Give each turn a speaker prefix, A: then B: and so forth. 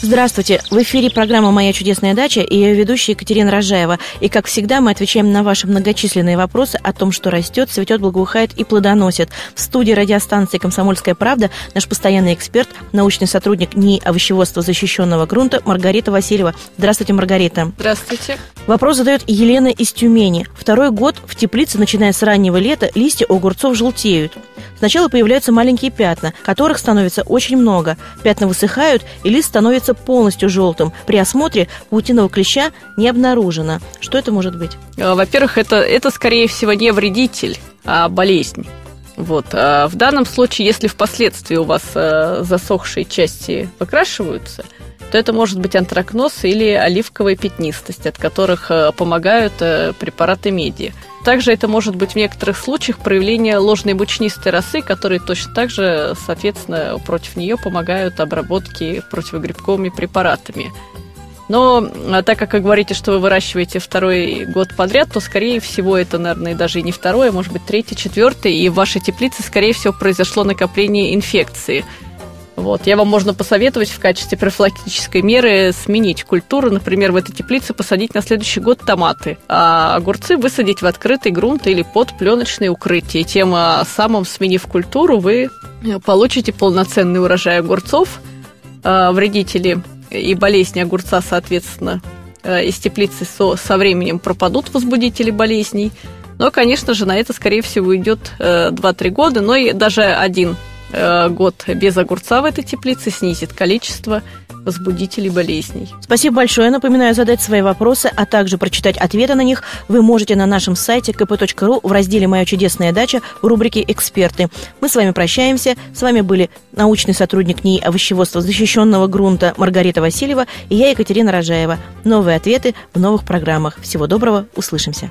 A: Здравствуйте! В эфире программа «Моя чудесная дача» и ее ведущая Екатерина Рожаева. И, как всегда, мы отвечаем на ваши многочисленные вопросы о том, что растет, цветет, благоухает и плодоносит. В студии радиостанции «Комсомольская правда» наш постоянный эксперт, научный сотрудник НИИ овощеводства защищенного грунта Маргарита Васильева. Здравствуйте, Маргарита.
B: Здравствуйте.
A: Вопрос задает Елена из Тюмени. Второй год в теплице, начиная с раннего лета, листья огурцов желтеют. Сначала появляются маленькие пятна, которых становится очень много. Пятна высыхают, и лист становится полностью желтым. При осмотре паутиного клеща не обнаружено. Что это может быть?
B: А, во-первых, это, это скорее всего не вредитель, а болезнь. Вот. А в данном случае, если впоследствии у вас а, засохшие части выкрашиваются, то это может быть антракноз или оливковая пятнистость, от которых а, помогают а, препараты меди. Также это может быть в некоторых случаях проявление ложной мучнистой росы, которые точно так же, соответственно, против нее помогают обработке противогрибковыми препаратами. Но а так как вы говорите, что вы выращиваете второй год подряд, то, скорее всего, это, наверное, даже и не второй, а может быть третий, четвертый, и в вашей теплице, скорее всего, произошло накопление инфекции – вот. Я вам можно посоветовать в качестве профилактической меры сменить культуру. Например, в этой теплице посадить на следующий год томаты, а огурцы высадить в открытый грунт или под пленочное укрытие. Тем а, самым, сменив культуру, вы получите полноценный урожай огурцов. А, вредители и болезни огурца, соответственно, а, из теплицы со, со временем пропадут возбудители болезней. Но, конечно же, на это, скорее всего, идет 2-3 года, но и даже один Э, год без огурца в этой теплице снизит количество возбудителей болезней.
A: Спасибо большое. Напоминаю, задать свои вопросы, а также прочитать ответы на них вы можете на нашем сайте kp.ru в разделе «Моя чудесная дача» в рубрике «Эксперты». Мы с вами прощаемся. С вами были научный сотрудник НИИ овощеводства защищенного грунта Маргарита Васильева и я, Екатерина Рожаева. Новые ответы в новых программах. Всего доброго. Услышимся.